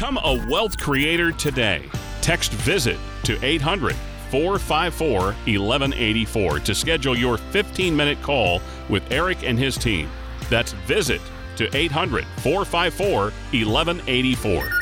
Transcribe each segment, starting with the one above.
Become a wealth creator today. Text VISIT to 800 454 1184 to schedule your 15 minute call with Eric and his team. That's VISIT to 800 454 1184.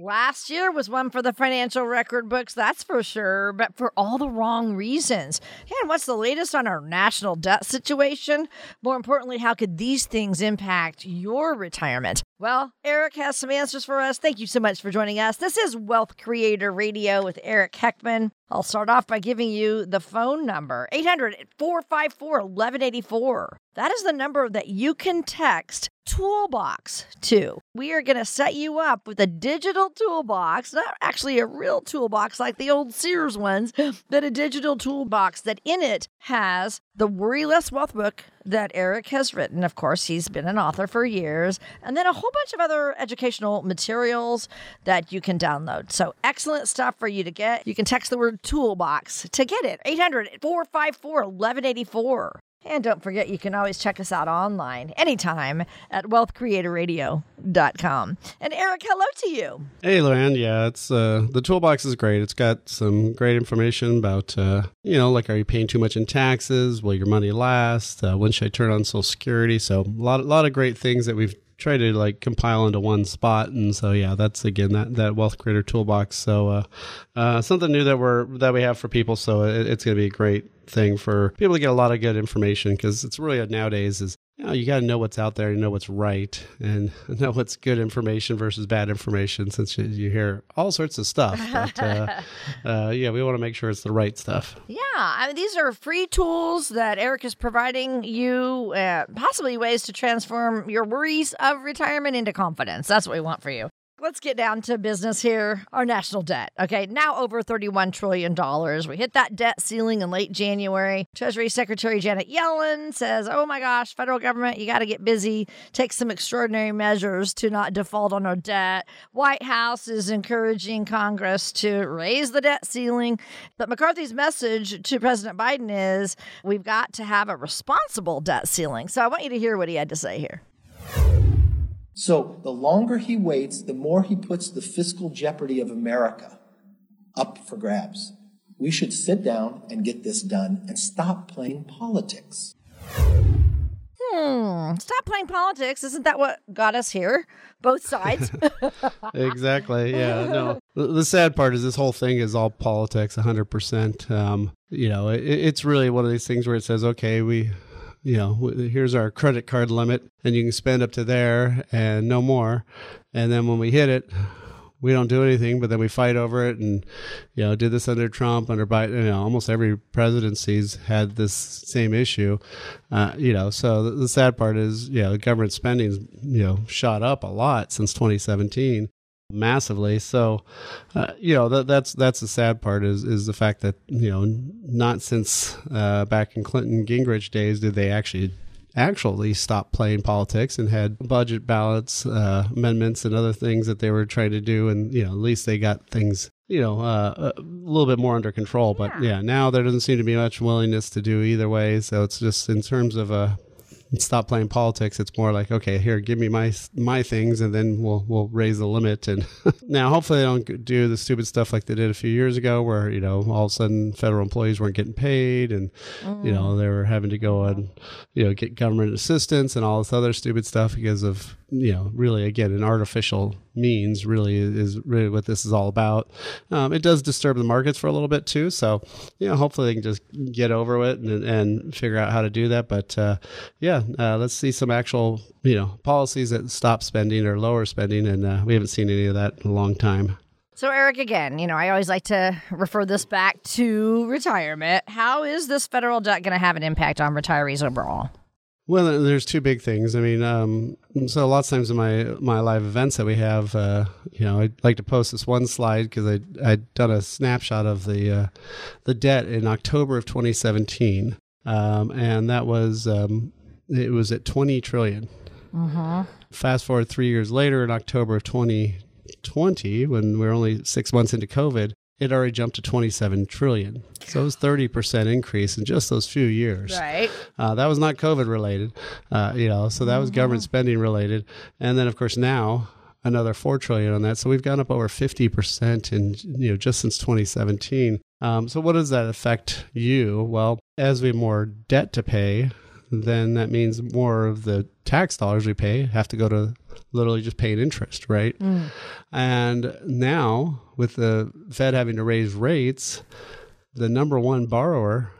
Last year was one for the financial record books, that's for sure, but for all the wrong reasons. And what's the latest on our national debt situation? More importantly, how could these things impact your retirement? Well, Eric has some answers for us. Thank you so much for joining us. This is Wealth Creator Radio with Eric Heckman. I'll start off by giving you the phone number 800 454 1184. That is the number that you can text toolbox to. We are going to set you up with a digital toolbox, not actually a real toolbox like the old Sears ones, but a digital toolbox that in it has the Worry Less Wealth book that Eric has written. Of course, he's been an author for years, and then a whole bunch of other educational materials that you can download. So, excellent stuff for you to get. You can text the word toolbox to get it 800 454 1184. And don't forget, you can always check us out online anytime at wealthcreatorradio.com. And Eric, hello to you. Hey, Luann. Yeah, it's uh, the toolbox is great. It's got some great information about, uh, you know, like are you paying too much in taxes? Will your money last? Uh, when should I turn on Social Security? So a lot, a lot of great things that we've try to like compile into one spot and so yeah that's again that that wealth creator toolbox. So uh, uh, something new that we're that we have for people so it, it's going to be a great thing for people to get a lot of good information because it's really a, nowadays is you, know, you got to know what's out there, you know what's right, and know what's good information versus bad information. Since you, you hear all sorts of stuff, but uh, uh, yeah, we want to make sure it's the right stuff. Yeah, I mean, these are free tools that Eric is providing you, uh, possibly ways to transform your worries of retirement into confidence. That's what we want for you. Let's get down to business here. Our national debt. Okay, now over $31 trillion. We hit that debt ceiling in late January. Treasury Secretary Janet Yellen says, oh my gosh, federal government, you got to get busy, take some extraordinary measures to not default on our debt. White House is encouraging Congress to raise the debt ceiling. But McCarthy's message to President Biden is we've got to have a responsible debt ceiling. So I want you to hear what he had to say here. So the longer he waits, the more he puts the fiscal jeopardy of America up for grabs. We should sit down and get this done and stop playing politics. Hmm. Stop playing politics. Isn't that what got us here? Both sides. exactly. Yeah. No. The sad part is this whole thing is all politics, 100%. Um, you know, it, it's really one of these things where it says, okay, we you know, here's our credit card limit, and you can spend up to there and no more. And then when we hit it, we don't do anything, but then we fight over it, and you know, did this under Trump, under Biden. You know, almost every presidency's had this same issue. Uh, you know, so the, the sad part is, you know, government spending's you know shot up a lot since 2017 massively. So, uh, you know, that, that's that's the sad part is is the fact that you know not since uh, back in Clinton Gingrich days did they actually actually stop playing politics and had budget ballots, uh, amendments, and other things that they were trying to do, and you know, at least they got things. You know, uh, a little bit more under control, but yeah. yeah, now there doesn't seem to be much willingness to do either way. So it's just in terms of a stop playing politics. It's more like, okay, here, give me my my things, and then we'll we'll raise the limit. And now, hopefully, they don't do the stupid stuff like they did a few years ago, where you know all of a sudden federal employees weren't getting paid, and mm. you know they were having to go and you know get government assistance and all this other stupid stuff because of you know, really again, an artificial means really is really what this is all about. Um, it does disturb the markets for a little bit too. So, you know, hopefully they can just get over it and, and figure out how to do that. But uh, yeah, uh, let's see some actual, you know, policies that stop spending or lower spending. And uh, we haven't seen any of that in a long time. So, Eric, again, you know, I always like to refer this back to retirement. How is this federal debt going to have an impact on retirees overall? Well, there's two big things. I mean, um, so lots of times in my my live events that we have, uh, you know, I'd like to post this one slide because I I'd done a snapshot of the uh, the debt in October of 2017, um, and that was um, it was at 20 trillion. Mm-hmm. Fast forward three years later, in October of 2020, when we we're only six months into COVID, it already jumped to 27 trillion. So it was 30% increase in just those few years. Right. Uh, that was not COVID related, uh, you know, so that was mm-hmm. government spending related. And then, of course, now another four trillion on that. So we've gone up over fifty percent in you know just since 2017. Um, so what does that affect you? Well, as we have more debt to pay, then that means more of the tax dollars we pay have to go to literally just paying interest, right? Mm. And now with the Fed having to raise rates, the number one borrower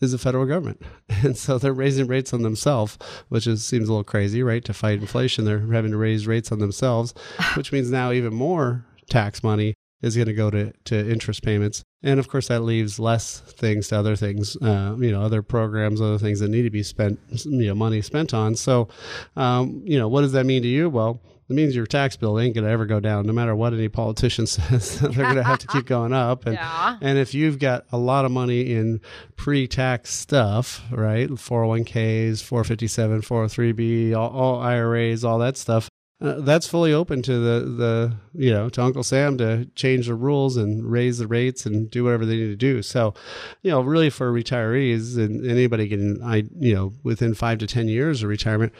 is the federal government. And so they're raising rates on themselves, which is, seems a little crazy, right? To fight inflation, they're having to raise rates on themselves, which means now even more tax money is going to go to, to interest payments. And of course, that leaves less things to other things, uh, you know, other programs, other things that need to be spent, you know, money spent on. So, um, you know, what does that mean to you? Well, it means your tax bill ain't going to ever go down, no matter what any politician says. they're going to have to keep going up. And, yeah. and if you've got a lot of money in pre tax stuff, right? 401ks, 457, 403b, all, all IRAs, all that stuff, uh, that's fully open to the the you know to Uncle Sam to change the rules and raise the rates and do whatever they need to do. So, you know, really for retirees and anybody getting I you know within five to ten years of retirement,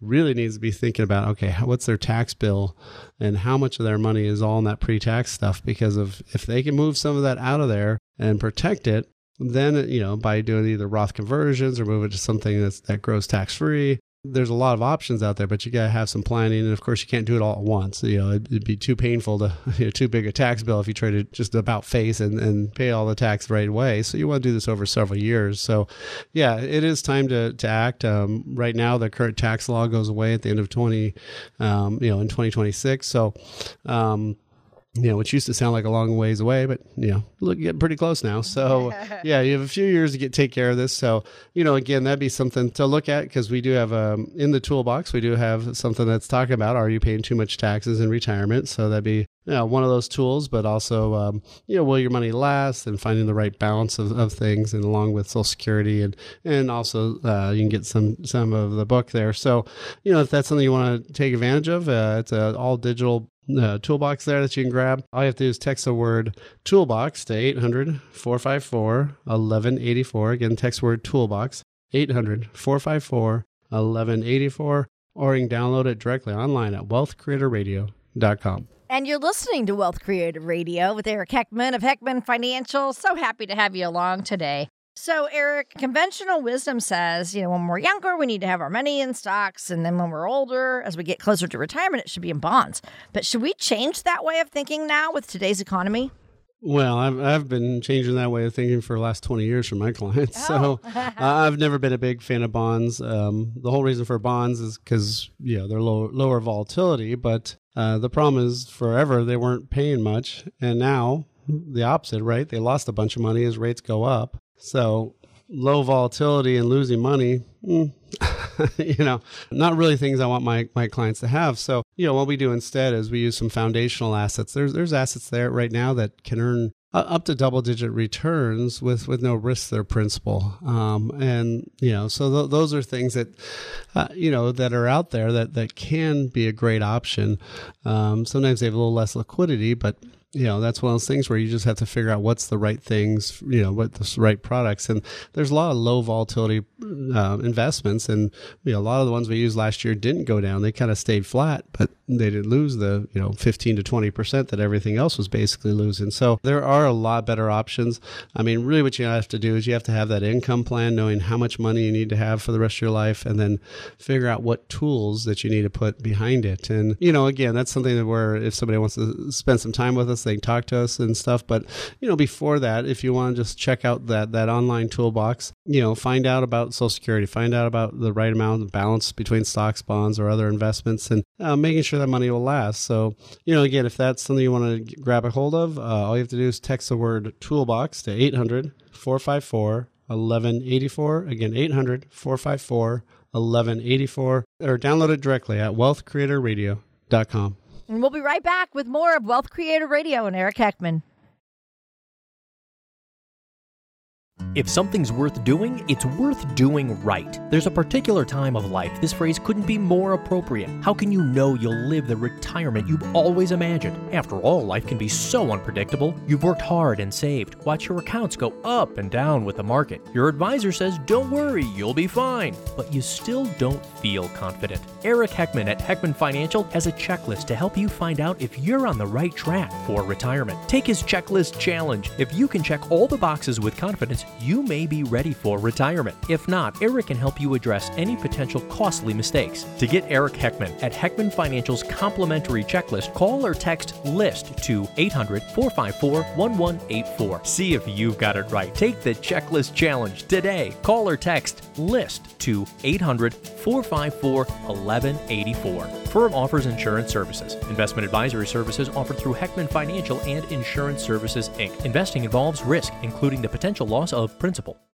really needs to be thinking about okay, what's their tax bill and how much of their money is all in that pre-tax stuff because of if they can move some of that out of there and protect it then you know by doing either Roth conversions or move it to something that's that grows tax free there's a lot of options out there, but you got to have some planning. And of course, you can't do it all at once. You know, it'd, be too painful to, you know, too big a tax bill if you try to just about face and, and pay all the tax right away. So you want to do this over several years. So, yeah, it is time to, to act. Um, right now, the current tax law goes away at the end of 20, um, you know, in 2026. So, um, you know, which used to sound like a long ways away, but you know, look, getting pretty close now. So yeah, you have a few years to get take care of this. So you know, again, that'd be something to look at because we do have um, in the toolbox we do have something that's talking about are you paying too much taxes in retirement? So that'd be you know, one of those tools, but also um, you know, will your money last and finding the right balance of, of things, and along with Social Security and and also uh, you can get some some of the book there. So you know, if that's something you want to take advantage of, uh, it's a all digital uh, toolbox there that you can grab. All you have to do is text the word toolbox to 800 454 1184. Again, text word toolbox 800 454 1184, or you can download it directly online at wealthcreatorradio.com. And you're listening to Wealth Creator Radio with Eric Heckman of Heckman Financial. So happy to have you along today. So, Eric, conventional wisdom says, you know, when we're younger, we need to have our money in stocks. And then when we're older, as we get closer to retirement, it should be in bonds. But should we change that way of thinking now with today's economy? Well, I've, I've been changing that way of thinking for the last 20 years for my clients. Oh. So uh, I've never been a big fan of bonds. Um, the whole reason for bonds is because, yeah, they're low, lower volatility. But uh, the problem is forever they weren't paying much. And now the opposite, right? They lost a bunch of money as rates go up. So low volatility and losing money, mm, you know, not really things I want my, my clients to have. So, you know, what we do instead is we use some foundational assets. There's, there's assets there right now that can earn up to double digit returns with, with no risk to their principal. Um, and, you know, so th- those are things that, uh, you know, that are out there that, that can be a great option. Um, sometimes they have a little less liquidity, but you know that's one of those things where you just have to figure out what's the right things you know what the right products. And there's a lot of low volatility uh, investments. And you know a lot of the ones we used last year didn't go down. They kind of stayed flat but they didn't lose the you know 15 to 20 percent that everything else was basically losing. So there are a lot better options. I mean really what you have to do is you have to have that income plan knowing how much money you need to have for the rest of your life and then figure out what tools that you need to put behind it. And you know again that's something that where if somebody wants to spend some time with us us, they can talk to us and stuff. But you know, before that, if you want to just check out that that online toolbox, you know, find out about Social Security, find out about the right amount of balance between stocks, bonds, or other investments, and uh, making sure that money will last. So you know, again, if that's something you want to grab a hold of, uh, all you have to do is text the word toolbox to 800 454 1184. Again, 800 454 1184, or download it directly at wealthcreatorradio.com. And we'll be right back with more of Wealth Creator Radio and Eric Heckman. If something's worth doing, it's worth doing right. There's a particular time of life this phrase couldn't be more appropriate. How can you know you'll live the retirement you've always imagined? After all, life can be so unpredictable. You've worked hard and saved. Watch your accounts go up and down with the market. Your advisor says, don't worry, you'll be fine. But you still don't feel confident. Eric Heckman at Heckman Financial has a checklist to help you find out if you're on the right track for retirement. Take his checklist challenge. If you can check all the boxes with confidence, you may be ready for retirement. If not, Eric can help you address any potential costly mistakes. To get Eric Heckman at Heckman Financial's complimentary checklist, call or text LIST to 800 454 1184. See if you've got it right. Take the checklist challenge today. Call or text LIST to 800 454 1184. Firm offers insurance services. Investment advisory services offered through Heckman Financial and Insurance Services Inc. Investing involves risk, including the potential loss of principal. Hey,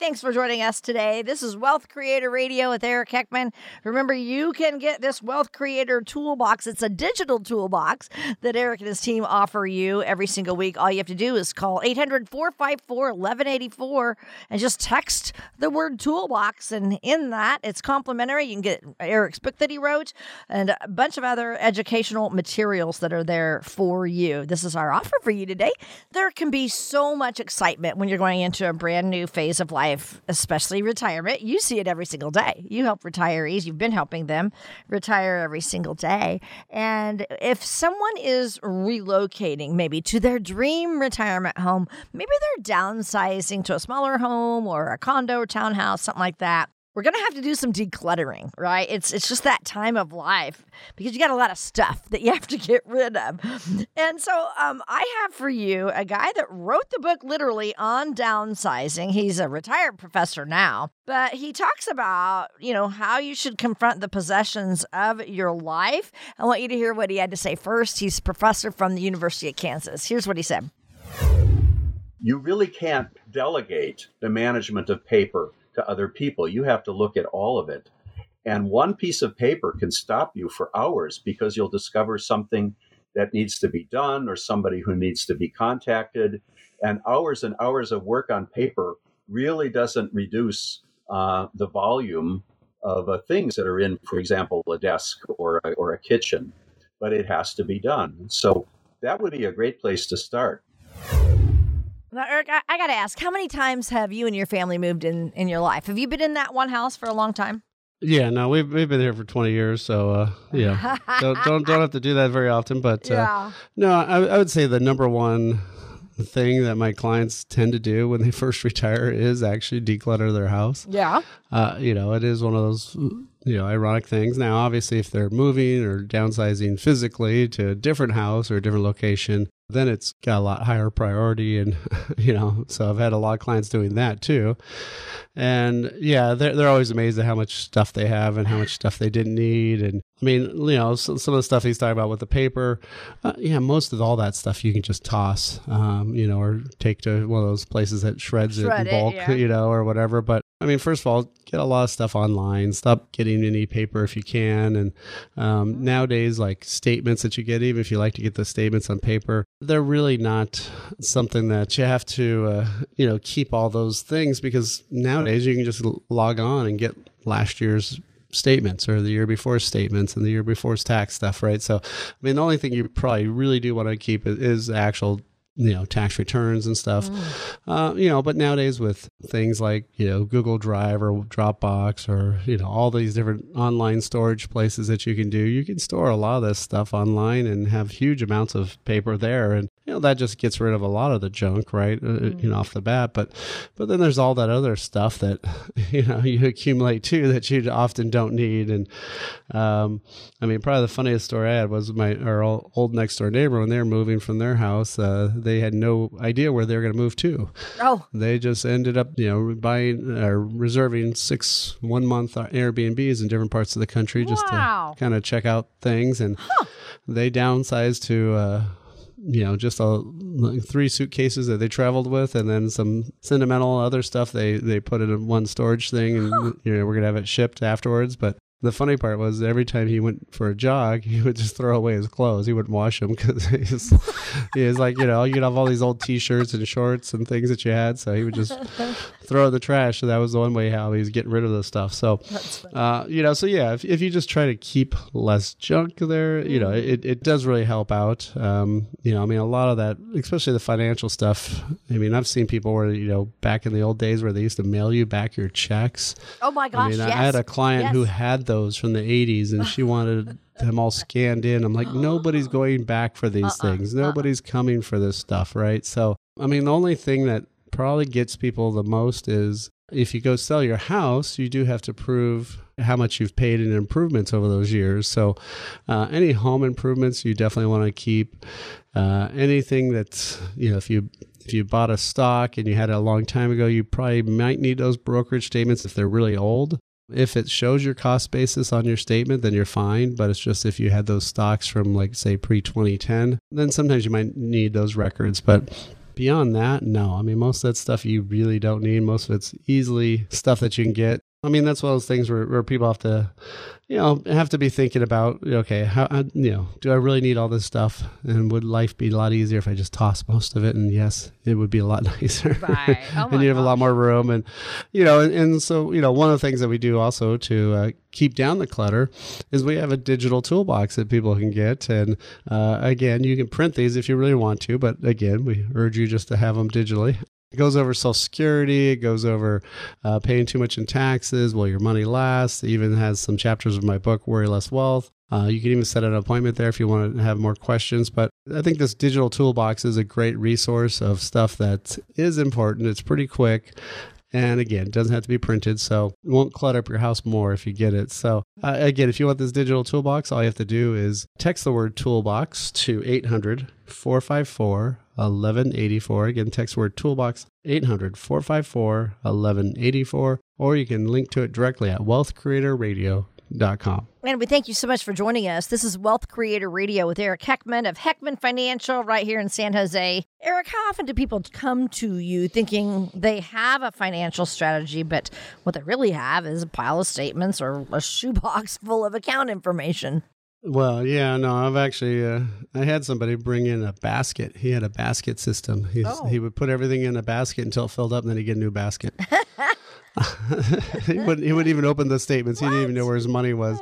thanks for joining us today. This is Wealth Creator Radio with Eric Heckman. Remember, you can get this Wealth Creator toolbox. It's a digital toolbox that Eric and his team offer you every single week. All you have to do is call 800 454 1184 and just text the word toolbox. And in that, it's complimentary. You can get Eric's book that he wrote and a bunch of other educational materials that are there for you. This is our offer for you today. There can be so much excitement when you're going into a brand new phase of life, especially retirement. You see it every single day. You help retirees, you've been helping them retire every single day. And if someone is relocating maybe to their dream retirement home, maybe they're downsizing to a smaller home or a condo or townhouse, something like that we're gonna have to do some decluttering, right? It's it's just that time of life because you got a lot of stuff that you have to get rid of. And so um, I have for you a guy that wrote the book literally on downsizing. He's a retired professor now, but he talks about you know how you should confront the possessions of your life. I want you to hear what he had to say first. He's a professor from the University of Kansas. Here's what he said. You really can't delegate the management of paper to other people. You have to look at all of it. And one piece of paper can stop you for hours because you'll discover something that needs to be done or somebody who needs to be contacted. And hours and hours of work on paper really doesn't reduce uh, the volume of uh, things that are in, for example, a desk or a, or a kitchen, but it has to be done. So that would be a great place to start. Now, Eric, I, I got to ask, how many times have you and your family moved in in your life? Have you been in that one house for a long time? Yeah, no, we've we've been here for twenty years, so uh, yeah, don't, don't don't have to do that very often. But uh, Yeah. no, I, I would say the number one thing that my clients tend to do when they first retire is actually declutter their house. Yeah. Uh, you know, it is one of those you know ironic things. Now, obviously, if they're moving or downsizing physically to a different house or a different location, then it's got a lot higher priority. And you know, so I've had a lot of clients doing that too. And yeah, they're they're always amazed at how much stuff they have and how much stuff they didn't need. And I mean, you know, so, some of the stuff he's talking about with the paper, uh, yeah, most of all that stuff you can just toss, um, you know, or take to one of those places that shreds Shred it it, in bulk, yeah. you know, or whatever. But I mean, first of all, get a lot of stuff online. Stop getting any paper if you can. And um, nowadays, like statements that you get, even if you like to get the statements on paper, they're really not something that you have to, uh, you know, keep all those things because nowadays you can just log on and get last year's statements or the year before statements and the year before's tax stuff, right? So, I mean, the only thing you probably really do want to keep is, is actual you know tax returns and stuff. Uh, you know but nowadays with things like you know google drive or dropbox or you know all these different online storage places that you can do you can store a lot of this stuff online and have huge amounts of paper there. And you know that just gets rid of a lot of the junk right uh, you know off the bat. But but then there's all that other stuff that you know you accumulate too that you often don't need. And um, i mean probably the funniest story i had was my our old next door neighbor when they were moving from their house uh, they had no idea where they were going to move to. Oh, they just ended up, you know, buying or reserving six one month Airbnbs in different parts of the country just Wow. to kind of check out things. And they downsized to, uh, you know, just a, three suitcases that they traveled with, and then some sentimental other stuff they they put it in one storage thing, and you know we're gonna have it shipped afterwards. But The funny part was every time he went for a jog, he would just throw away his clothes. He wouldn't wash them because he's, he was like, you know, you'd have all these old T-shirts and shorts and things that you had, so he would just throw in the trash. So that was the one way how he was getting rid of the stuff. So, uh, you know, so yeah, if, if you just try to keep less junk there, you know, it, it does really help out. Um, you know, I mean, a lot of that, especially the financial stuff. I mean, I've seen people where you know back in the old days where they used to mail you back your checks. Oh my gosh! I mean, yes. I had a client Yes. who had those from the 80s and she wanted them all scanned in. I'm like, nobody's going back for these Uh-uh, things. Nobody's coming for this stuff, right? So, I mean, the only thing that probably gets people the most is if you go sell your house, you do have to prove how much you've paid in improvements over those years. So, uh, any home improvements you definitely want to keep. Uh, anything that's you know, if you if you bought a stock and you had it a long time ago, you probably might need those brokerage statements if they're really old. If it shows your cost basis on your statement, then you're fine. But it's just if you had those stocks from, like, say, pre 2010, then sometimes you might need those records. But beyond that, no. I mean, most of that stuff you really don't need. Most of it's easily stuff that you can get. I mean, that's one of those things where, where people have to, you know, have to be thinking about, okay, how, you know, do I really need all this stuff? And would life be a lot easier if I just tossed most of it? And yes, it would be a lot nicer. Right. Oh and you have a lot more room. And, you know, and, and so, you know, one of the things that we do also to uh, keep down the clutter is we have a digital toolbox that people can get. And uh, again, you can print these if you really want to, but again, we urge you just to have them digitally. It goes over Social Security. It goes over uh, paying too much in taxes. Will your money last? It even has some chapters of my book, Worry Less Wealth. Uh, you can even set an appointment there if you want to have more questions. But I think this digital toolbox is a great resource of stuff that is important. It's pretty quick. And again, it doesn't have to be printed, so it won't clutter up your house more if you get it. So, uh, again, if you want this digital toolbox, all you have to do is text the word toolbox to 800 454 1184. Again, text word toolbox 800 454 1184, or you can link to it directly at wealthcreatorradio.com. And we thank you so much for joining us. This is Wealth Creator Radio with Eric Heckman of Heckman Financial right here in San Jose. Eric, how often do people come to you thinking they have a financial strategy, but what they really have is a pile of statements or a shoebox full of account information? Well, yeah, no, I've actually uh, I had somebody bring in a basket. He had a basket system. He's, Oh. He would put everything in a basket until it filled up, and then he'd get a new basket. he wouldn't. He wouldn't even open the statements. He didn't even know where his money was.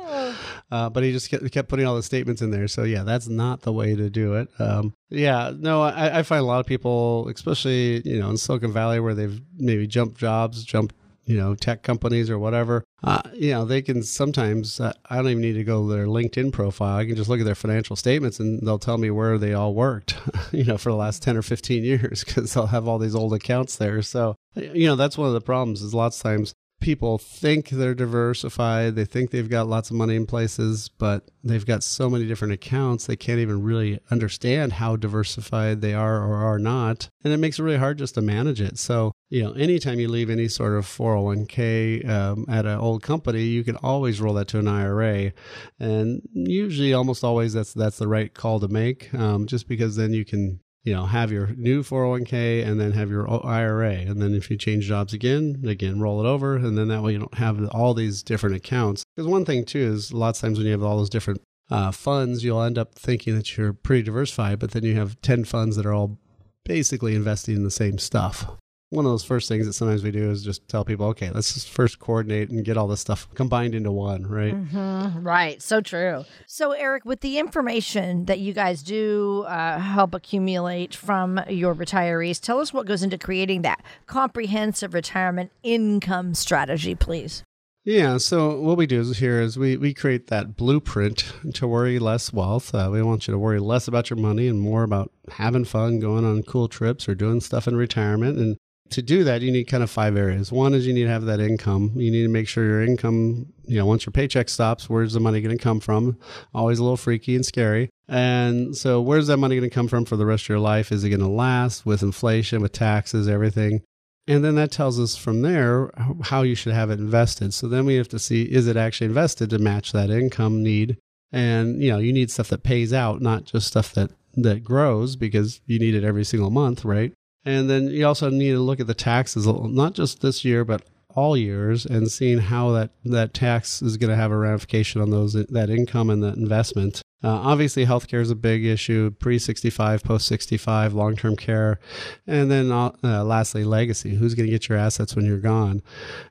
Uh, but he just kept, kept putting all the statements in there. So yeah, that's not the way to do it. Um, yeah, no, I, I find a lot of people, especially you know in Silicon Valley, where they've maybe jumped jobs, jumped you know tech companies or whatever. Uh, you know they can sometimes. Uh, I don't even need to go to their LinkedIn profile. I can just look at their financial statements and they'll tell me where they all worked. you know for the last ten or fifteen years because they'll have all these old accounts there. So you know that's one of the problems. Is lots of times people think they're diversified. They think they've got lots of money in places, but they've got so many different accounts, they can't even really understand how diversified they are or are not. And it makes it really hard just to manage it. So, you know, anytime you leave any sort of 401k um, at an old company, you can always roll that to an IRA. And usually, almost always, that's, that's the right call to make, um, just because then you can you know, have your new 401k and then have your IRA. And then if you change jobs again, again, roll it over. And then that way you don't have all these different accounts. Because one thing too is lots of times when you have all those different uh, funds, you'll end up thinking that you're pretty diversified, but then you have 10 funds that are all basically investing in the same stuff. One of those first things that sometimes we do is just tell people, okay, let's just first coordinate and get all this stuff combined into one, right? Mhm, Right. So true. So, Eric, with the information that you guys do uh, help accumulate from your retirees, tell us what goes into creating that comprehensive retirement income strategy, please. Yeah, so what we do is here is we, we create that blueprint to worry less wealth. Uh, we want you to worry less about your money and more about having fun, going on cool trips, or doing stuff in retirement. And to do that, you need kind of five areas. One is you need to have that income. You need to make sure your income, you know, once your paycheck stops, where's the money going to come from? Always a little freaky and scary. And so, where's that money going to come from for the rest of your life? Is it going to last with inflation, with taxes, everything? And then that tells us from there how you should have it invested. So then we have to see is it actually invested to match that income need? And you know, you need stuff that pays out, not just stuff that that grows because you need it every single month, right? And then you also need to look at the taxes, not just this year, but all years and seeing how that, that tax is going to have a ramification on those that income and that investment. Uh, obviously, healthcare is a big issue pre 65, post 65, long term care. And then uh, uh lastly, legacy. Who's going to get your assets when you're gone?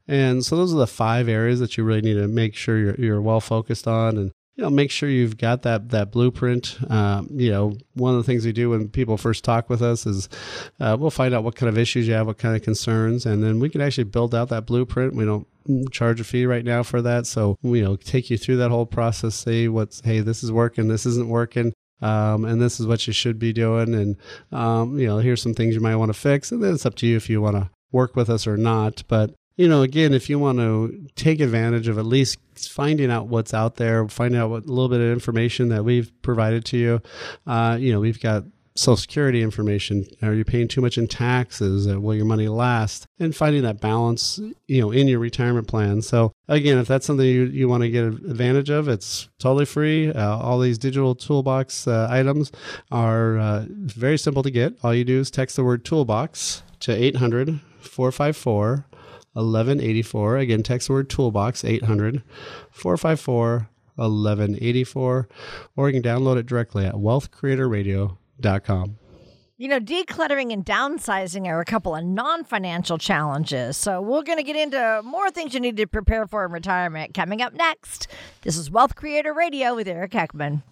And so, those are the five areas that you really need to make sure you're, you're well focused on. And you know, make sure you've got that that blueprint. Um, you know, one of the things we do when people first talk with us is uh, we'll find out what kind of issues you have, what kind of concerns, and then we can actually build out that blueprint. We don't charge a fee right now for that, so you know, take you through that whole process. Say what's hey, this is working, this isn't working. Um, and this is what you should be doing, and um, you know, here's some things you might want to fix, and then it's up to you if you want to work with us or not. But you know, again, if you want to take advantage of at least finding out what's out there, finding out what a little bit of information that we've provided to you, uh, you know, we've got Social Security information. Are you paying too much in taxes? Uh, will your money last? And finding that balance, you know, in your retirement plan. So again, if that's something you, you want to get advantage of, it's totally free. Uh, all these digital toolbox uh, items are uh, very simple to get. All you do is text the word toolbox to 800 454 1184. Again, text word toolbox 800 454 1184, or you can download it directly at wealthcreatorradio.com. You know, decluttering and downsizing are a couple of non financial challenges. So, we're going to get into more things you need to prepare for in retirement coming up next. This is Wealth Creator Radio with Eric Heckman.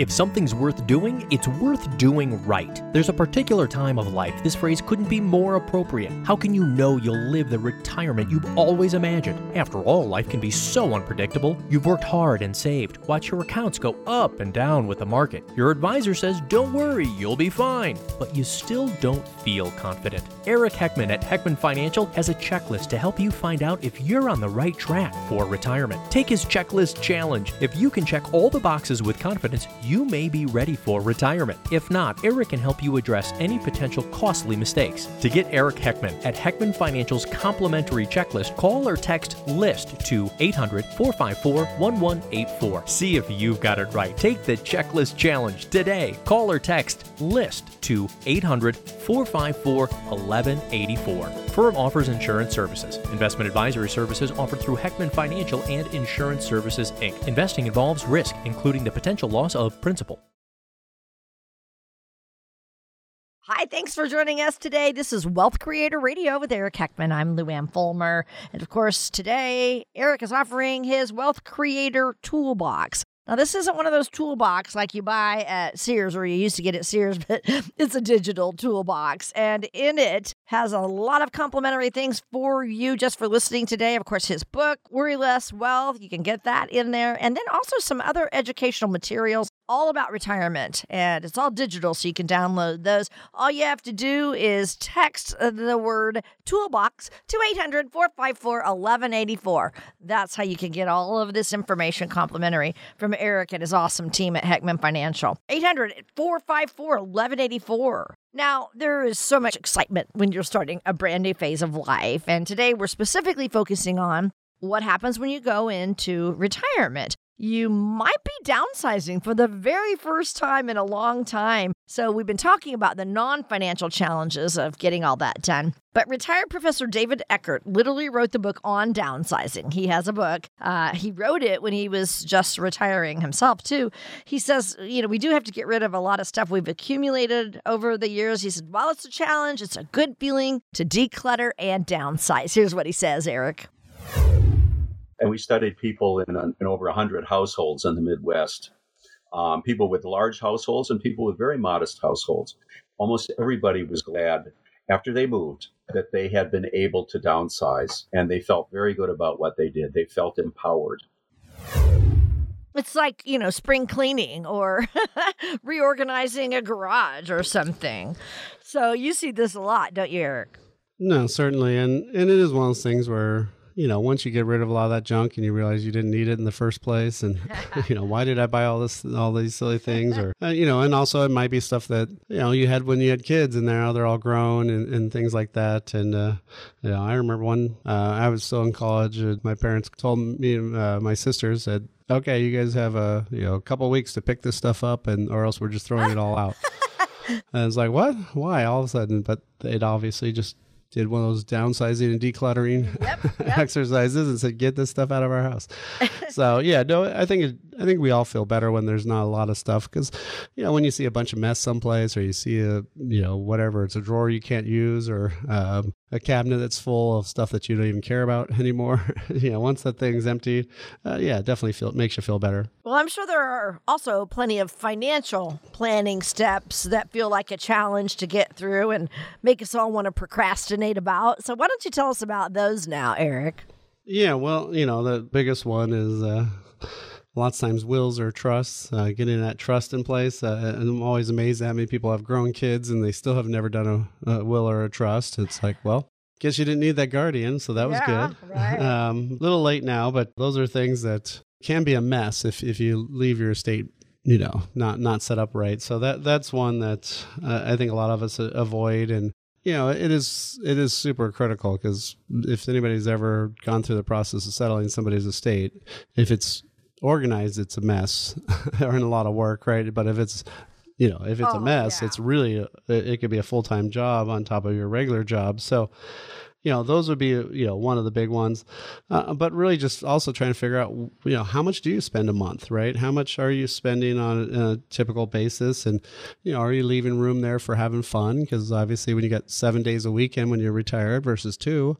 If something's worth doing, it's worth doing right. There's a particular time of life this phrase couldn't be more appropriate. How can you know you'll live the retirement you've always imagined? After all, life can be so unpredictable. You've worked hard and saved, watch your accounts go up and down with the market. Your advisor says, don't worry, you'll be fine. But you still don't feel confident. Eric Heckman at Heckman Financial has a checklist to help you find out if you're on the right track for retirement. Take his checklist challenge. If you can check all the boxes with confidence, you may be ready for retirement. If not, Eric can help you address any potential costly mistakes. To get Eric Heckman at Heckman Financial's complimentary checklist, call or text LIST to 800 454 1184. See if you've got it right. Take the checklist challenge today. Call or text LIST to 800 454 1184. Firm offers insurance services. Investment advisory services offered through Heckman Financial and Insurance Services Inc. Investing involves risk, including the potential loss of principal. Hi, thanks for joining us today. This is Wealth Creator Radio with Eric Heckman. I'm Luann Fulmer. And of course, today, Eric is offering his Wealth Creator Toolbox. Now, this isn't one of those toolbox like you buy at Sears or you used to get at Sears, but it's a digital toolbox. And in it has a lot of complimentary things for you just for listening today. Of course, his book, Worry Less Wealth, you can get that in there. And then also some other educational materials all about retirement and it's all digital so you can download those. All you have to do is text the word toolbox to 800 454 1184. That's how you can get all of this information complimentary from Eric and his awesome team at Heckman Financial. 800 454 1184. Now, there is so much excitement when you're starting a brand new phase of life. And today we're specifically focusing on what happens when you go into retirement you might be downsizing for the very first time in a long time. So, we've been talking about the non financial challenges of getting all that done. But retired Professor David Ekerdt literally wrote the book on downsizing. He has a book. Uh, he wrote it when he was just retiring himself, too. He says, you know, we do have to get rid of a lot of stuff we've accumulated over the years. He said, while it's a challenge, it's a good feeling to declutter and downsize. Here's what he says, Eric and we studied people in, in over 100 households in the Midwest. Um, people with large households and people with very modest households. Almost everybody was glad after they moved that they had been able to downsize and they felt very good about what they did. They felt empowered. It's like, you know, spring cleaning or reorganizing a garage or something. So you see this a lot, don't you, Eric? No, certainly. And and it is one of those things where you know, once you get rid of a lot of that junk and you realize you didn't need it in the first place, and you know, why did I buy all this, all these silly things, or uh, you know, and also it might be stuff that you know you had when you had kids, and now they're all grown and, and things like that. And uh, you know, I remember one, uh, I was still in college, and my parents told me, uh, my sisters said, "Okay, you guys have a you know a couple weeks to pick this stuff up, and or else we're just throwing it all out." And it's like, what? Why? All of a sudden, but it obviously just did one of those downsizing and decluttering Yep, yep. exercises and said, "Get this stuff out of our house." so yeah, no, I think it, I think we all feel better when there's not a lot of stuff because you know when you see a bunch of mess someplace or you see a you know whatever it's a drawer you can't use or um, a cabinet that's full of stuff that you don't even care about anymore. you know, once that thing's empty, uh, yeah, definitely feel it makes you feel better. Well, I'm sure there are also plenty of financial planning steps that feel like a challenge to get through and make us all want to procrastinate about. So, why don't you tell us about those now, Eric? Yeah, well, you know, the biggest one is uh, lots of times wills or trusts, uh, getting that trust in place. Uh, and I'm always amazed at how many people have grown kids and they still have never done a, a will or a trust. It's like, well, guess you didn't need that guardian, so that was Yeah, good. right. Um, a little late now, but those are things that can be a mess if, if you leave your estate you know not not set up right so that that's one that uh, i think a lot of us uh, avoid and you know it is it is super critical because if anybody's ever gone through the process of settling somebody's estate if it's organized it's a mess. Or in a lot of work right? But if it's you know if it's Oh, a mess yeah. it's really a, it it could be a full-time job on top of your regular job. So you know those would be you know one of the big ones. Uh, but really just also trying to figure out you know how much do you spend a month right? How much are you spending on a, a typical basis? And you know are you leaving room there for having fun? Because obviously when you get seven days a weekend when you're retired versus two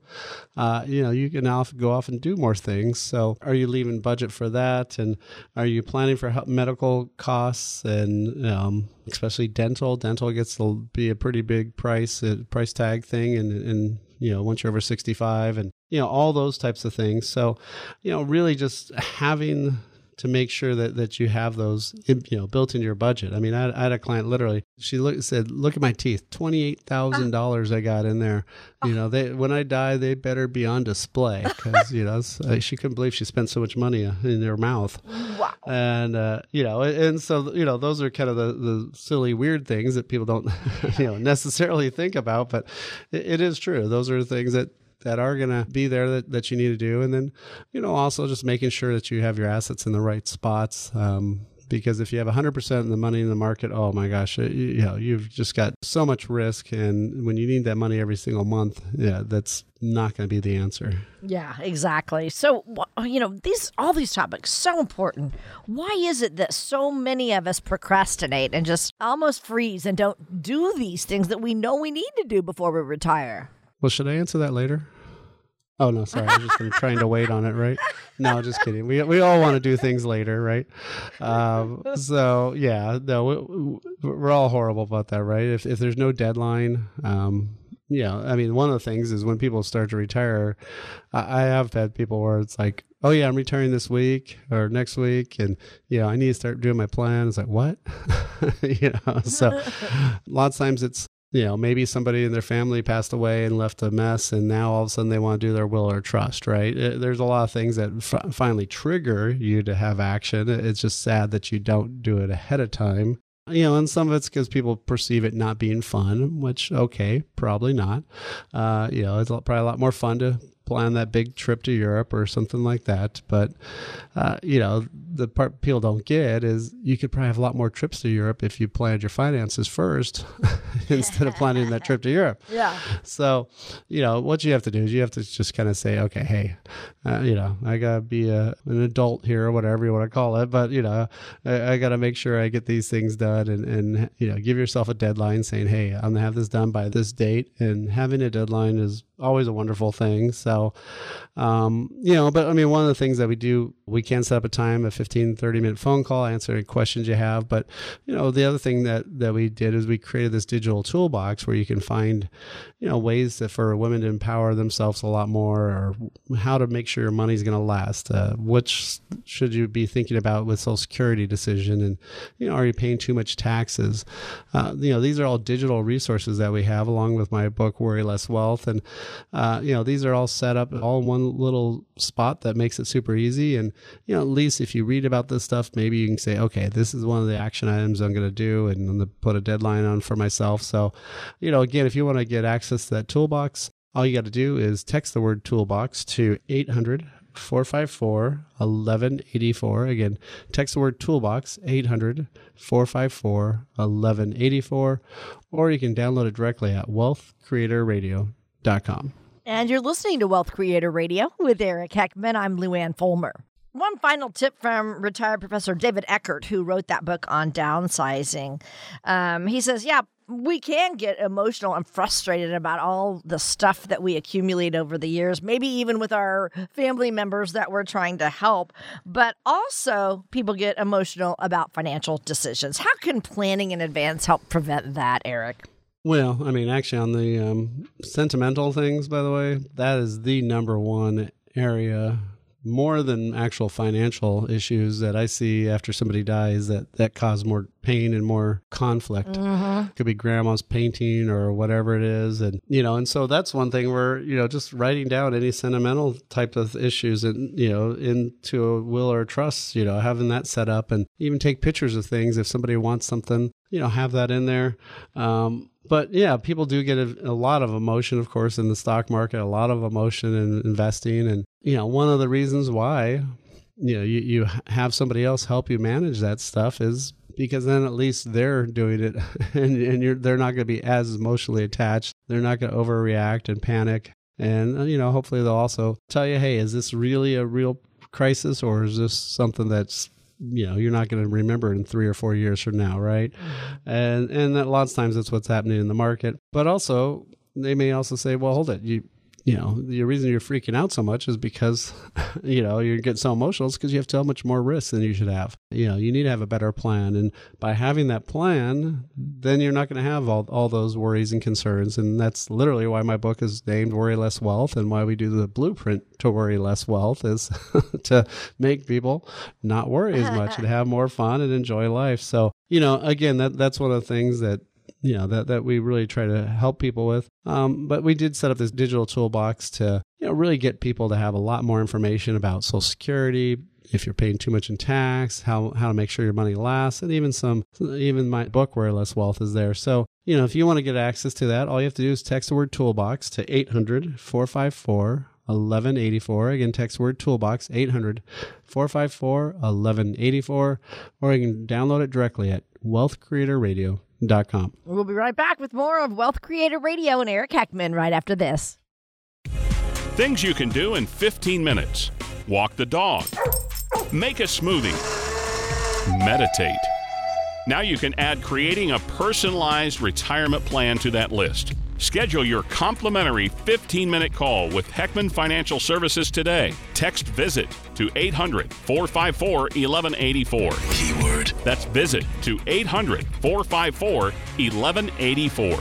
uh, you know you can now go off and do more things. So are you leaving budget for that? And are you planning for medical costs? And um, especially dental. Dental gets to be a pretty big price uh, price tag thing and and you know once you're over 65 and you know all those types of things. So you know really just having to make sure that, that you have those you know built into your budget. I mean, I, I had a client literally. She looked said, "Look at my teeth, twenty eight thousand dollars I got in there. You know, they when I die, they better be on display because you know uh, she couldn't believe she spent so much money uh, in her mouth. Wow. And uh, you know, and so you know, those are kind of the, the silly, weird things that people don't you know necessarily think about, but it, it is true. Those are things that that are going to be there that, that you need to do. And then, you know, also just making sure that you have your assets in the right spots. Um, because if you have 100% of the money in the market, oh my gosh, you, you know, you've just got so much risk. And when you need that money every single month, yeah, that's not going to be the answer. Yeah, exactly. So, you know, these all these topics so important. Why is it that so many of us procrastinate and just almost freeze and don't do these things that we know we need to do before we retire? Well, should I answer that later? Oh no, sorry. I was just gonna, trying to wait on it, right? No, just kidding. We we all want to do things later, right? Um, so yeah, no, we, we're all horrible about that, right? If if there's no deadline, um, yeah, I mean, one of the things is when people start to retire, I, I have had people where it's like, oh yeah, I'm retiring this week or next week, and yeah, I need to start doing my plan. It's like what, you know? So lots of times it's you know, maybe somebody in their family passed away and left a mess, and now all of a sudden they want to do their will or trust, right? Uh, There's a lot of things that f- finally trigger you to have action. It's just sad that you don't do it ahead of time. You know, and some of it's because people perceive it not being fun, which, okay, probably not. Uh, you know, it's probably a lot more fun to plan that big trip to Europe or something like that. But, uh, you know, the part people don't get is you could probably have a lot more trips to Europe if you planned your finances first instead of planning that trip to Europe. Yeah. So, you know, what you have to do is you have to just kind of say, okay, hey, uh, you know, I got to be a, an adult here or whatever you want to call it. But, you know, I, I got to make sure I get these things done and, and, you know, give yourself a deadline saying, hey, I'm going to have this done by this date. And having a deadline is always a wonderful thing. So, um, you know, but I mean, one of the things that we do, we can set up a time, a 15, 30 minute phone call, answer any questions you have. But, you know, the other thing that, that we did is we created this digital toolbox where you can find, you know, ways for women to empower themselves a lot more or how to make sure your money's going to last. Uh, which should you be thinking about with social security decision? And, you know, are you paying too much taxes? Uh, you know, these are all digital resources that we have along with my book, Worry Less Wealth. And, uh, you know, these are all set up all in one little spot that makes it super easy. And, you know, at least if you read about this stuff, maybe you can say, okay, this is one of the action items I'm going to do and I'm going to put a deadline on for myself. So, you know, again, if you want to get access to that toolbox, all you got to do is text the word toolbox to 800 454 1184. Again, text the word toolbox 800 454 1184, or you can download it directly at wealthcreatorradio.com. And you're listening to Wealth Creator Radio with Eric Heckman. I'm Luann Fulmer. One final tip from retired Professor David Ekerdt, who wrote that book on downsizing. Um, he says, Yeah, we can get emotional and frustrated about all the stuff that we accumulate over the years, maybe even with our family members that we're trying to help. But also, people get emotional about financial decisions. How can planning in advance help prevent that, Eric? Well, I mean, actually, on the um, sentimental things, by the way, that is the number one area more than actual financial issues that I see after somebody dies that that cause more pain and more conflict. Mm-hmm. Could be grandma's painting or whatever it is, and you know, and so that's one thing where you know just writing down any sentimental type of issues and you know into a will or a trust, you know, having that set up, and even take pictures of things if somebody wants something, you know, have that in there. Um, but yeah, people do get a, a, lot of emotion, of course, in the stock market, a lot of emotion in investing. And, you know, one of the reasons why, you know, you, you have somebody else help you manage that stuff is because then at least they're doing it and, and you're, they're not going to be as emotionally attached. They're not going to overreact and panic. And, uh, you know, hopefully they'll also tell you, hey, is this really a real crisis or is this something that's you know you're not going to remember in three or four years from now right mm-hmm. and and a lot of times that's what's happening in the market but also they may also say well hold it you you know the reason you're freaking out so much is because you know you're getting so emotional is because you have so much more risk than you should have. You know you need to have a better plan. And by having that plan then you're not going to have all, all those worries and concerns. And that's literally why my book is named worry less wealth. And why we do the blueprint to worry less wealth is to make people not worry as much and have more fun and enjoy life. So you know again that that's one of the things that you know that that we really try to help people with. Um, but we did set up this digital toolbox to you know really get people to have a lot more information about Social Security, if you're paying too much in tax, how how to make sure your money lasts, and even some even my book Worry Less Wealth is there. So you know if you want to get access to that, all you have to do is text the word toolbox to 800-454 1184. Again, text word toolbox 800 454 1184, or you can download it directly at wealthcreatorradio.com com. We'll be right back with more of Wealth Creator Radio and Eric Heckman right after this. Things you can do in 15 minutes walk the dog, make a smoothie, meditate. Now you can add creating a personalized retirement plan to that list. Schedule your complimentary 15 minute call with Heckman Financial Services today. Text visit to 800 454 1184. Keyword. That's visit to 800 454 1184.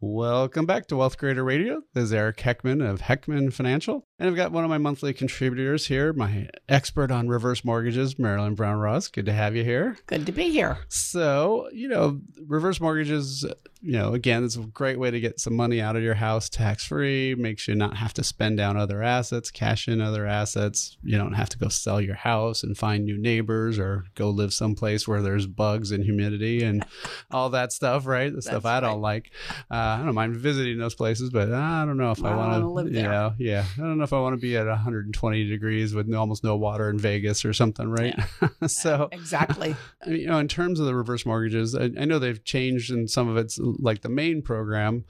Welcome back to Wealth Creator Radio. This is Eric Heckman of Heckman Financial. And I've got one of my monthly contributors here, my expert on reverse mortgages, Marilyn Brown Ross. Good to have you here. Good to be here. So, you know, reverse mortgages, you know, again, it's a great way to get some money out of your house tax free, makes you not have to spend down other assets, cash in other assets. You don't have to go sell your house and find new neighbors or go live someplace where there's bugs and humidity and all that stuff, right? The stuff I don't like. Uh, I don't mind visiting those places, but I don't know if I, I want to live there. Yeah, yeah. I don't know if I want to be at 120 degrees with almost no water in Vegas or something, right? Yeah. so exactly. You know, in terms of the reverse mortgages, I, I know they've changed in some of it's like the main program.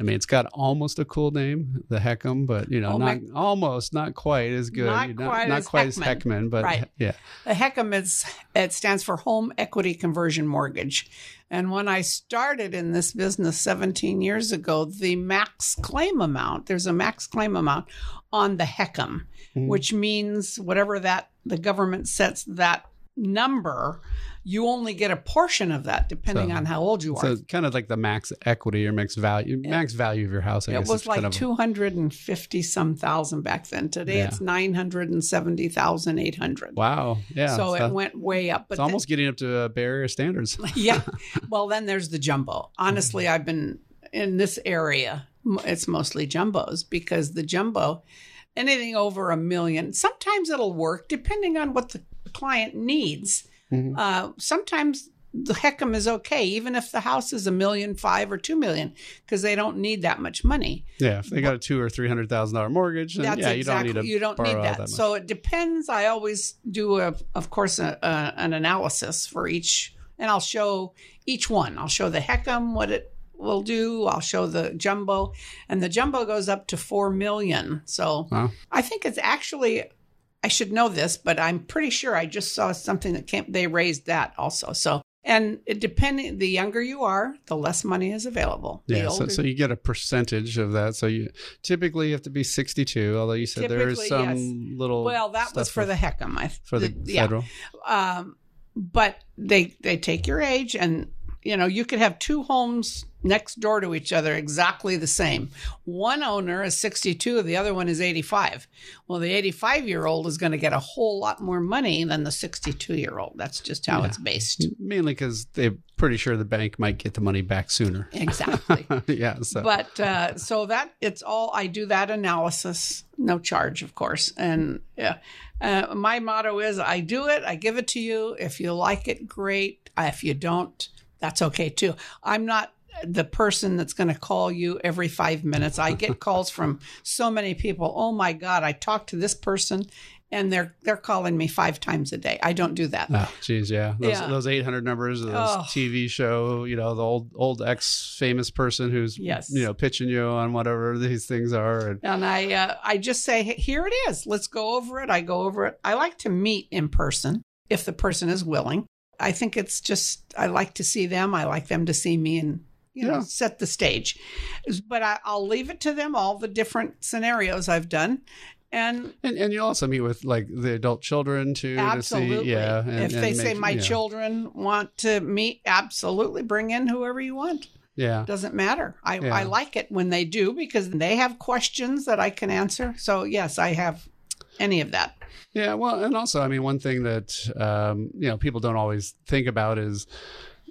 I mean, it's got almost a cool name, the HECM, but you know, oh, not my, almost, not quite as good. Not, not quite, not as, quite Heckman. as Heckman, but right. yeah. The HECM is it stands for Home Equity Conversion Mortgage. And when I started in this business 17 years ago, the max claim amount, there's a max claim amount on the HECM, mm-hmm. which means whatever that the government sets that number you only get a portion of that depending so, on how old you are. So kind of like the max equity or max value, max value of your house. I it was like kind of... 250 some thousand back then. Today yeah. it's 970,800. Wow. Yeah. So, so, it went way up. But it's almost getting up to uh, Bay Area standards. yeah. Well, then there's the jumbo. Honestly, I've been in this area. It's mostly jumbos because the jumbo, anything over a million, sometimes it'll work depending on what the client needs. Mm-hmm. Uh, sometimes the HECM is okay, even if the house is a million five or two million, because they don't need that much money. Yeah, if they got a two or three hundred thousand dollar mortgage, then yeah, exactly you don't need to you don't need all that. so it depends. I always do a, of course, a, a, an analysis for each, and I'll show each one. I'll show the HECM what it will do. I'll show the jumbo, and the jumbo goes up to four million. So Wow. I think it's actually. I should know this, but I'm pretty sure I just saw something that came. They raised that also. So. And it depending, the younger you are, the less money is available. The yeah, so, older- so you get a percentage of that. So you typically you have to be sixty two. Although you said there is some yes. little well, that was stuff for the HECM. I for the, yeah. federal. um, but they they take your age and you know you could have two homes next door to each other exactly the same one owner is 62 the other one is 85 well the 85 year old is going to get a whole lot more money than the 62 year old that's just how Yeah. it's based Mainly because they're pretty sure the bank might get the money back sooner. exactly yeah. So but uh, so that it's all I do that analysis, no charge, of course. And yeah, uh, my motto is I do it, I give it to you. If you like it, great. If you don't, that's okay too. I'm not the person that's going to call you every five minutes. I get calls from so many people. Oh my God, I talked to this person. And they're they're calling me five times a day. I don't do that. Geez, yeah. Those, Yeah. those 800 numbers, those Oh. TV show, you know, the old old ex famous person who's, Yes. you know, pitching you on whatever these things are. And, And I uh, I just say, "Hey, here it is. Let's go over it. I go over it. I like to meet in person if the person is willing. I think it's just I like to see them. I like them to see me and you know Yeah. set the stage. But I, I'll leave it to them all the different scenarios I've done. And and, and you also meet with like the adult children too. absolutely, To see, yeah. And, if and they say my yeah. children want to meet, absolutely bring in whoever you want. Yeah. Doesn't matter. I, Yeah. I like it when they do because they have questions that I can answer. So yes, I have any of that. Yeah, well, and also, I mean, one thing that um, you know people don't always think about is,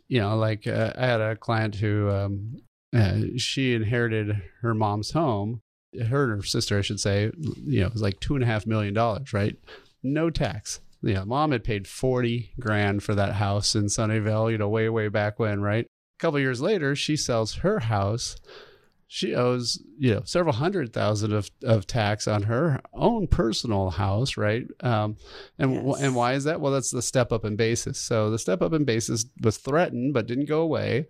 you know, like uh, I had a client who um, uh, she inherited her mom's home, her and her sister, I should say, you know, it was like two and a half million dollars, right? No tax. You know, mom had paid forty grand for that house in Sunnyvale, you know, way way back when, right? A couple years later, she sells her house she owes you know several hundred thousand of, of tax on her own personal house right? Um, and Yes. and why is that? Well that's the step up in basis. So the step up in basis was threatened but didn't go away.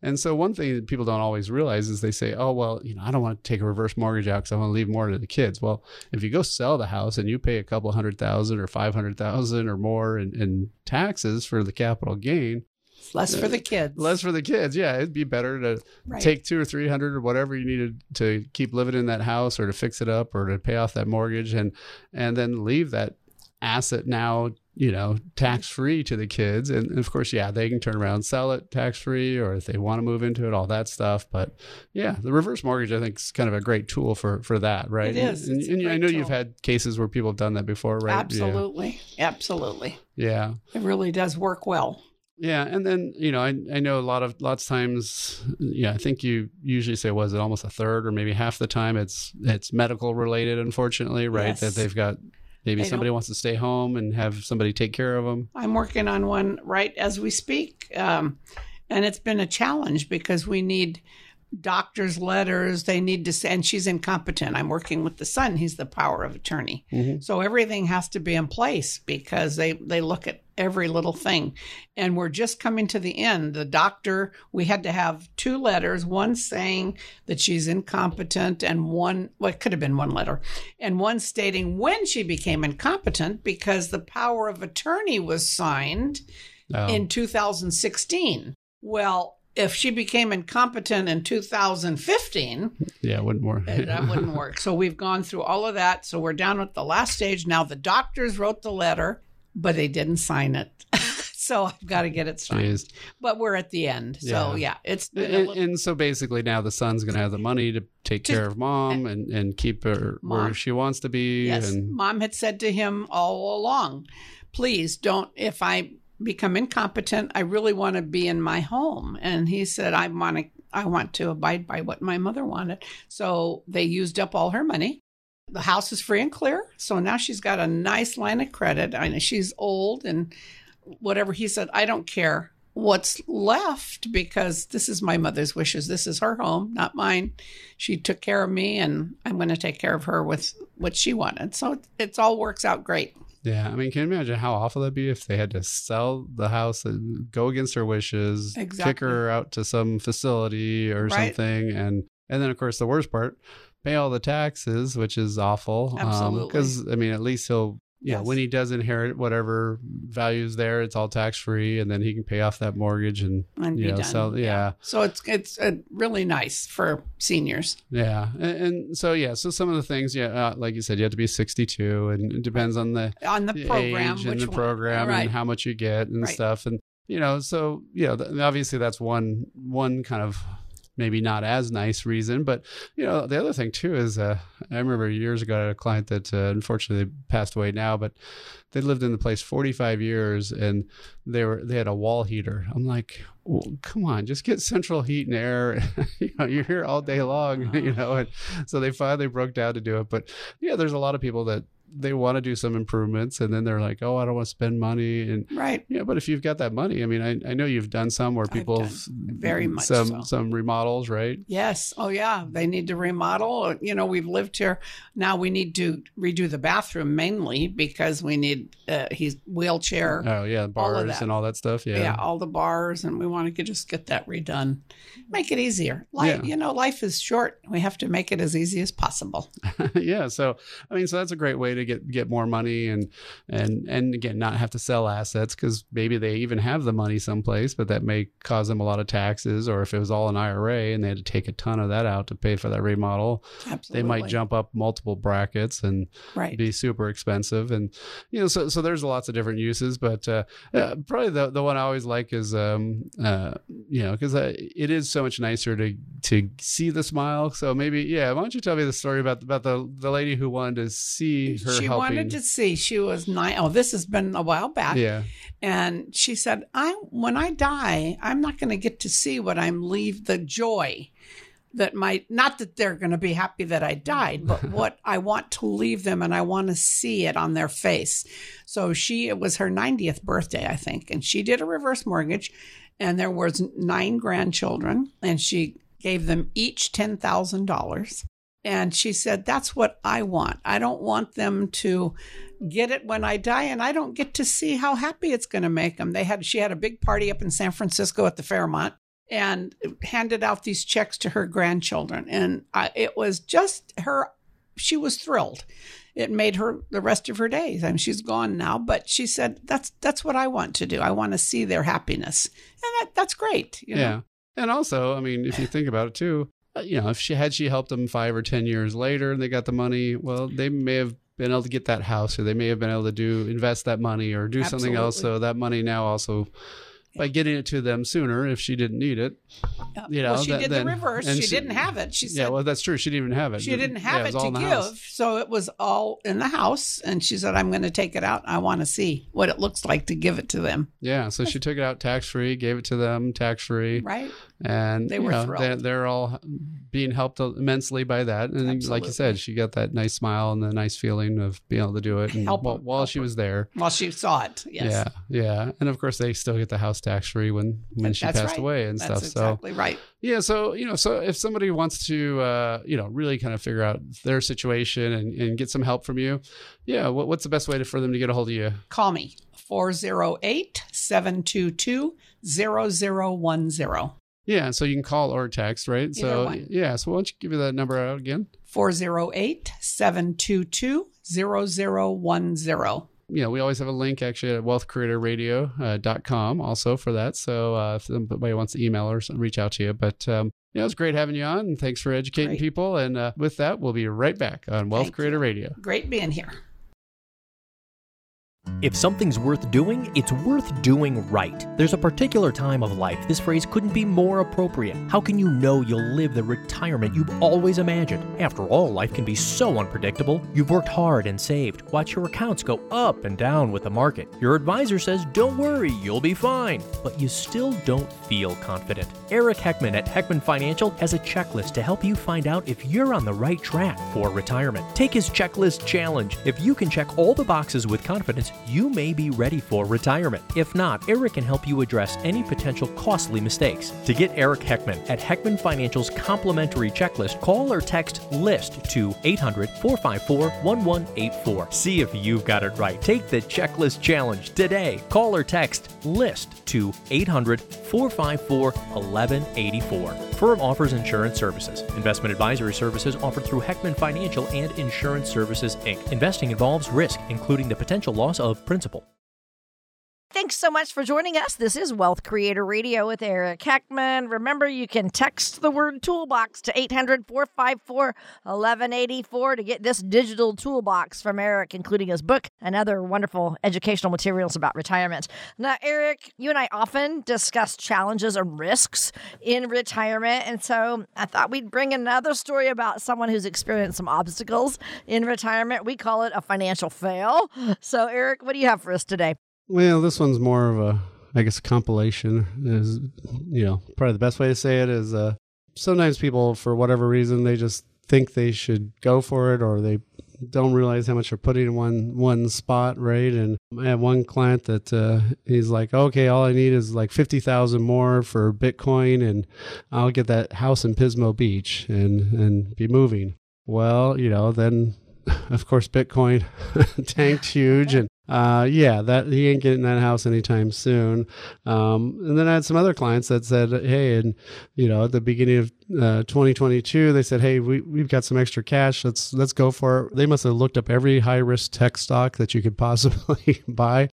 And so one thing that people don't always realize is they say oh well you know i don't want to take a reverse mortgage out because i want to leave more to the kids. Well if you go sell the house and you pay a couple hundred thousand or five hundred thousand or more in, in taxes for the capital gain less for uh, the kids. less for the kids yeah it'd be better to Right. take two or three hundred or whatever you needed to keep living in that house or to fix it up or to pay off that mortgage and and then leave that asset now you know tax free to the kids and of course yeah they can turn around and sell it tax free or if they want to move into it all that stuff but yeah the reverse mortgage i think is kind of a great tool for for that right It is. and, It's a and i know you've had cases where people have done that before right Yeah. Absolutely. Absolutely. yeah It really does work well. Yeah, and then you know, I I know a lot of lots of times. Yeah, I think you usually say was it almost a third or maybe half the time it's it's medical related. Unfortunately, right? Yes. That they've got maybe They somebody don't- wants to stay home and have somebody take care of them. I'm working on one right as we speak. Um, and it's been a challenge because we need doctor's letters. They need to, and she's incompetent. I'm working with the son. He's the power of attorney. Mhm. So everything has to be in place because they, they look at every little thing. And we're just coming to the end. The doctor, we had to have two letters, one saying that she's incompetent and one, well, it could have been one letter, and one stating when she became incompetent because the power of attorney was signed Oh, in 2016. Well, if she became incompetent in 2015, yeah, it wouldn't work. that wouldn't work. So we've gone through all of that. So we're down at the last stage. Now the doctors wrote the letter, but they didn't sign it. so I've got to get it signed. Jeez. But we're at the end. So Yeah. yeah, it's And, little- and so basically now the son's going to have the money to take To- care of mom eh, and, and keep her where Mom. she wants to be. Yes. And Mom had said to him all along, please don't, if I become incompetent, I really want to be in my home. And he said, I want to, I want to abide by what my mother wanted. So they used up all her money. The house is free and clear. So now she's got a nice line of credit. I know she's old and whatever he said, I don't care. what's left because this is my mother's wishes. This is her home, not mine. She took care of me, and I'm going to take care of her with what she wanted. So it, it all works out great. Yeah, I mean, can you imagine how awful that'd be if they had to sell the house and go against her wishes, kick her out to some facility or Right. something, and and then of course the worst part, pay all the taxes, which is awful. Absolutely. Because I mean, at least he'll. Yeah, Yes. when he does inherit whatever values there, it's all tax free, and then he can pay off that mortgage and And you know, done. so yeah, So it's it's uh, really nice for seniors. yeah, and, and so yeah, so some of the things, yeah, uh, like you said, you have to be sixty two, and it depends on the on the the program, age and the one- program right? and how much you get and Right. stuff and you know so you know th- obviously that's one one kind of maybe not as nice reason but you know the other thing too is uh, i remember years ago i had a client that uh, unfortunately passed away now but they lived in the place 45 years and they were they had a wall heater. I'm like well, come on just get central heat and air. You know you're here all day long you know and so they finally broke down to do it but yeah there's a lot of people that they want to do some improvements and then they're like oh i don't want to spend money and right. yeah but if you've got that money i mean i, I know you've done some where people very much some so. some remodels right Yes. Oh, yeah. They need to remodel. You know, we've lived here. Now we need to redo the bathroom mainly because we need, uh, he's wheelchair. oh yeah bars that. and all that stuff yeah yeah. all the bars, and we want to just get that redone. Make it easier. Life, Yeah. you know, life is short. We have to make it as easy as possible. yeah so i mean so that's a great way to get get more money and and and again not have to sell assets because maybe they even have the money someplace but that may cause them a lot of taxes or if it was all an ira and they had to take a ton of that out to pay for that remodel Absolutely. they might jump up multiple brackets and Right. be super expensive and you know so so there's lots of different uses but uh, uh probably the the one i always like is um uh you know because uh, it is so much nicer to to see the smile so maybe yeah why don't you tell me the story about about the the lady who wanted to see her she helping wanted to see. She was nine. Oh, this has been a while back. yeah And she said, "I when I die, I'm not going to get to see what I'm leave the joy that might not that they're going to be happy that I died, but what I want to leave them and I want to see it on their face." So she it was her 90th birthday, I think, and she did a reverse mortgage and there was nine grandchildren and she gave them each $10,000. And she said, That's what I want. I don't want them to get it when I die, and I don't get to see how happy it's going to make them. They had, she had a big party up in San Francisco at the Fairmont and handed out these checks to her grandchildren. And I, it was just her, she was thrilled. It made her the rest of her days. I mean, she's gone now, but she said, That's, that's what I want to do. I want to see their happiness. And that, that's great. You know? yeah and also i mean if you think about it too Uh, you know if she had she helped them five or ten years later and they got the money well they may have been able to get that house or they may have been able to do invest that money or do something else. So that money now also by getting it to them sooner if she didn't need it Yeah. You know, well, she that- did then- the reverse. and She, she- didn't have it. She said yeah well that's true she didn't even have it she didn't have Yeah, it all to give, house. so it was all in the house. And she said, "I'm going to take it out. I want to see what it looks like to give it to them." yeah so she took it out tax free gave it to them tax free Right? and They were know, thrilled. They're, they're all being helped immensely by that and like you said she got that nice smile and the nice feeling of being able to do it and Help while, her- while help she was there while she saw it. Yes. Yeah, yeah, and of course they still get the house tax free when when she That's passed right. away and That's stuff. exactly right. So yeah, so you know, so if somebody wants to uh, you know really kind of figure out their situation and, and get some help from you, yeah, what, what's the best way to, for them to get a hold of you? Call me 408 722 0010. Yeah, so you can call or text, right? Either so one. yeah, so why don't you give me that number out again? 408 722 0010. You know, we always have a link actually at wealthcreatorradio.com also for that. So uh, if somebody wants to email or reach out to you. But, um, you know, it's great having you on and thanks for educating Great. people. And uh, with that, we'll be right back on Wealth Thank Creator you. Radio. Great being here. If something's worth doing, it's worth doing right. There's a particular time of life this phrase couldn't be more appropriate. How can you know you'll live the retirement you've always imagined? After all, life can be so unpredictable. You've worked hard and saved. Watch your accounts go up and down with the market. Your advisor says, don't worry, you'll be fine. But you still don't feel confident. Eric Heckman at Heckman Financial has a checklist to help you find out if you're on the right track for retirement. Take his checklist challenge. If you can check all the boxes with confidence, you may be ready for retirement. If not, Eric can help you address any potential costly mistakes. To get Eric Heckman at Heckman Financial's complimentary checklist, call or text LIST to 800 454 1184. See if you've got it right. Take the checklist challenge today. Call or text LIST to 800 454 1184. Firm offers insurance services. Investment advisory services offered through Heckman Financial and Insurance Services Inc. Investing involves risk, including the potential loss of principal. Thanks so much for joining us. This is Wealth Creator Radio with Eric Heckman. Remember, you can text the word toolbox to 800 454 1184 to get this digital toolbox from Eric, including his book and other wonderful educational materials about retirement. Now, Eric, you and I often discuss challenges and risks in retirement. And so I thought we'd bring another story about someone who's experienced some obstacles in retirement. We call it a financial fail. So, Eric, what do you have for us today? Well, this one's more of a, I guess, compilation. Is you know probably the best way to say it is uh, sometimes people for whatever reason they just think they should go for it or they don't realize how much they're putting in one one spot, right? And I have one client that uh, he's like, okay, all I need is like fifty thousand more for Bitcoin, and I'll get that house in Pismo Beach and and be moving. Well, you know, then of course Bitcoin tanked huge, and uh, yeah, that he ain't getting that house anytime soon. Um, and then I had some other clients that said, hey, and you know, at the beginning of uh, 2022, they said, hey, we we've got some extra cash. Let's let's go for it. They must have looked up every high risk tech stock that you could possibly buy.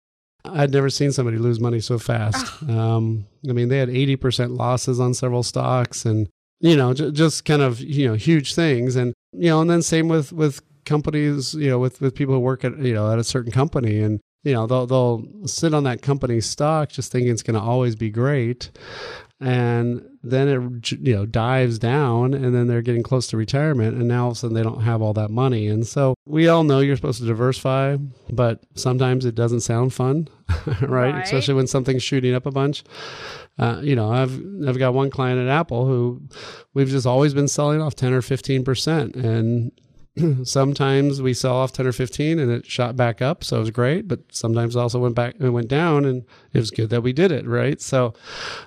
I'd never seen somebody lose money so fast. Um, I mean, they had 80% losses on several stocks and, you know, j- just kind of, you know, huge things. And, you know, and then same with, with companies, you know, with, with people who work at, you know, at a certain company and, you know, they'll, they'll sit on that company's stock just thinking it's going to always be great. And then it, you know, dives down and then they're getting close to retirement and now all of a sudden they don't have all that money. And so we all know you're supposed to diversify, but sometimes it doesn't sound fun, right? Right. Especially when something's shooting up a bunch. Uh, you know, I've I've got one client at Apple who we've just always been selling off ten or fifteen percent, and sometimes we sell off 10 or 15 and it shot back up so it was great but sometimes it also went back and went down and it was good that we did it right? So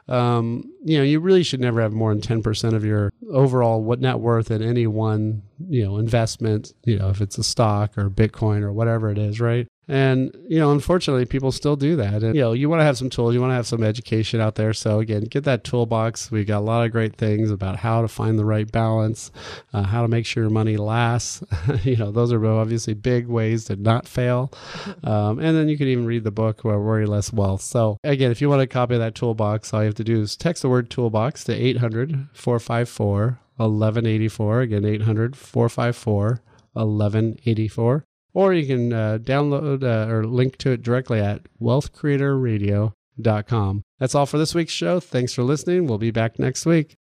um, you know you really should never have more than 10% of your overall what net worth in any one you know investment you know if it's a stock or bitcoin or whatever it is right and you know unfortunately people still do that. And you know you want to have some tools you want to have some education out there. So again get that toolbox. We've got a lot of great things about how to find the right balance uh, how to make sure your money lasts. You know those are obviously big ways to not fail. Um, and then you can even read the book uh, worry less wealth. So again if you want a copy of that toolbox all you have to do is text the word toolbox to 800 454 1184 again 800 454 1184 or you can uh, download uh, or link to it directly at wealthcreatorradio.com. That's all for this week's show. Thanks for listening. We'll be back next week.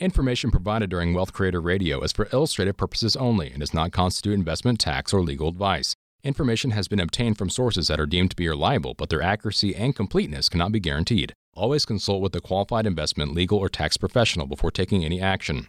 Information provided during Wealth Creator Radio is for illustrative purposes only and does not constitute investment, tax, or legal advice. Information has been obtained from sources that are deemed to be reliable, but their accuracy and completeness cannot be guaranteed. Always consult with a qualified investment, legal, or tax professional before taking any action.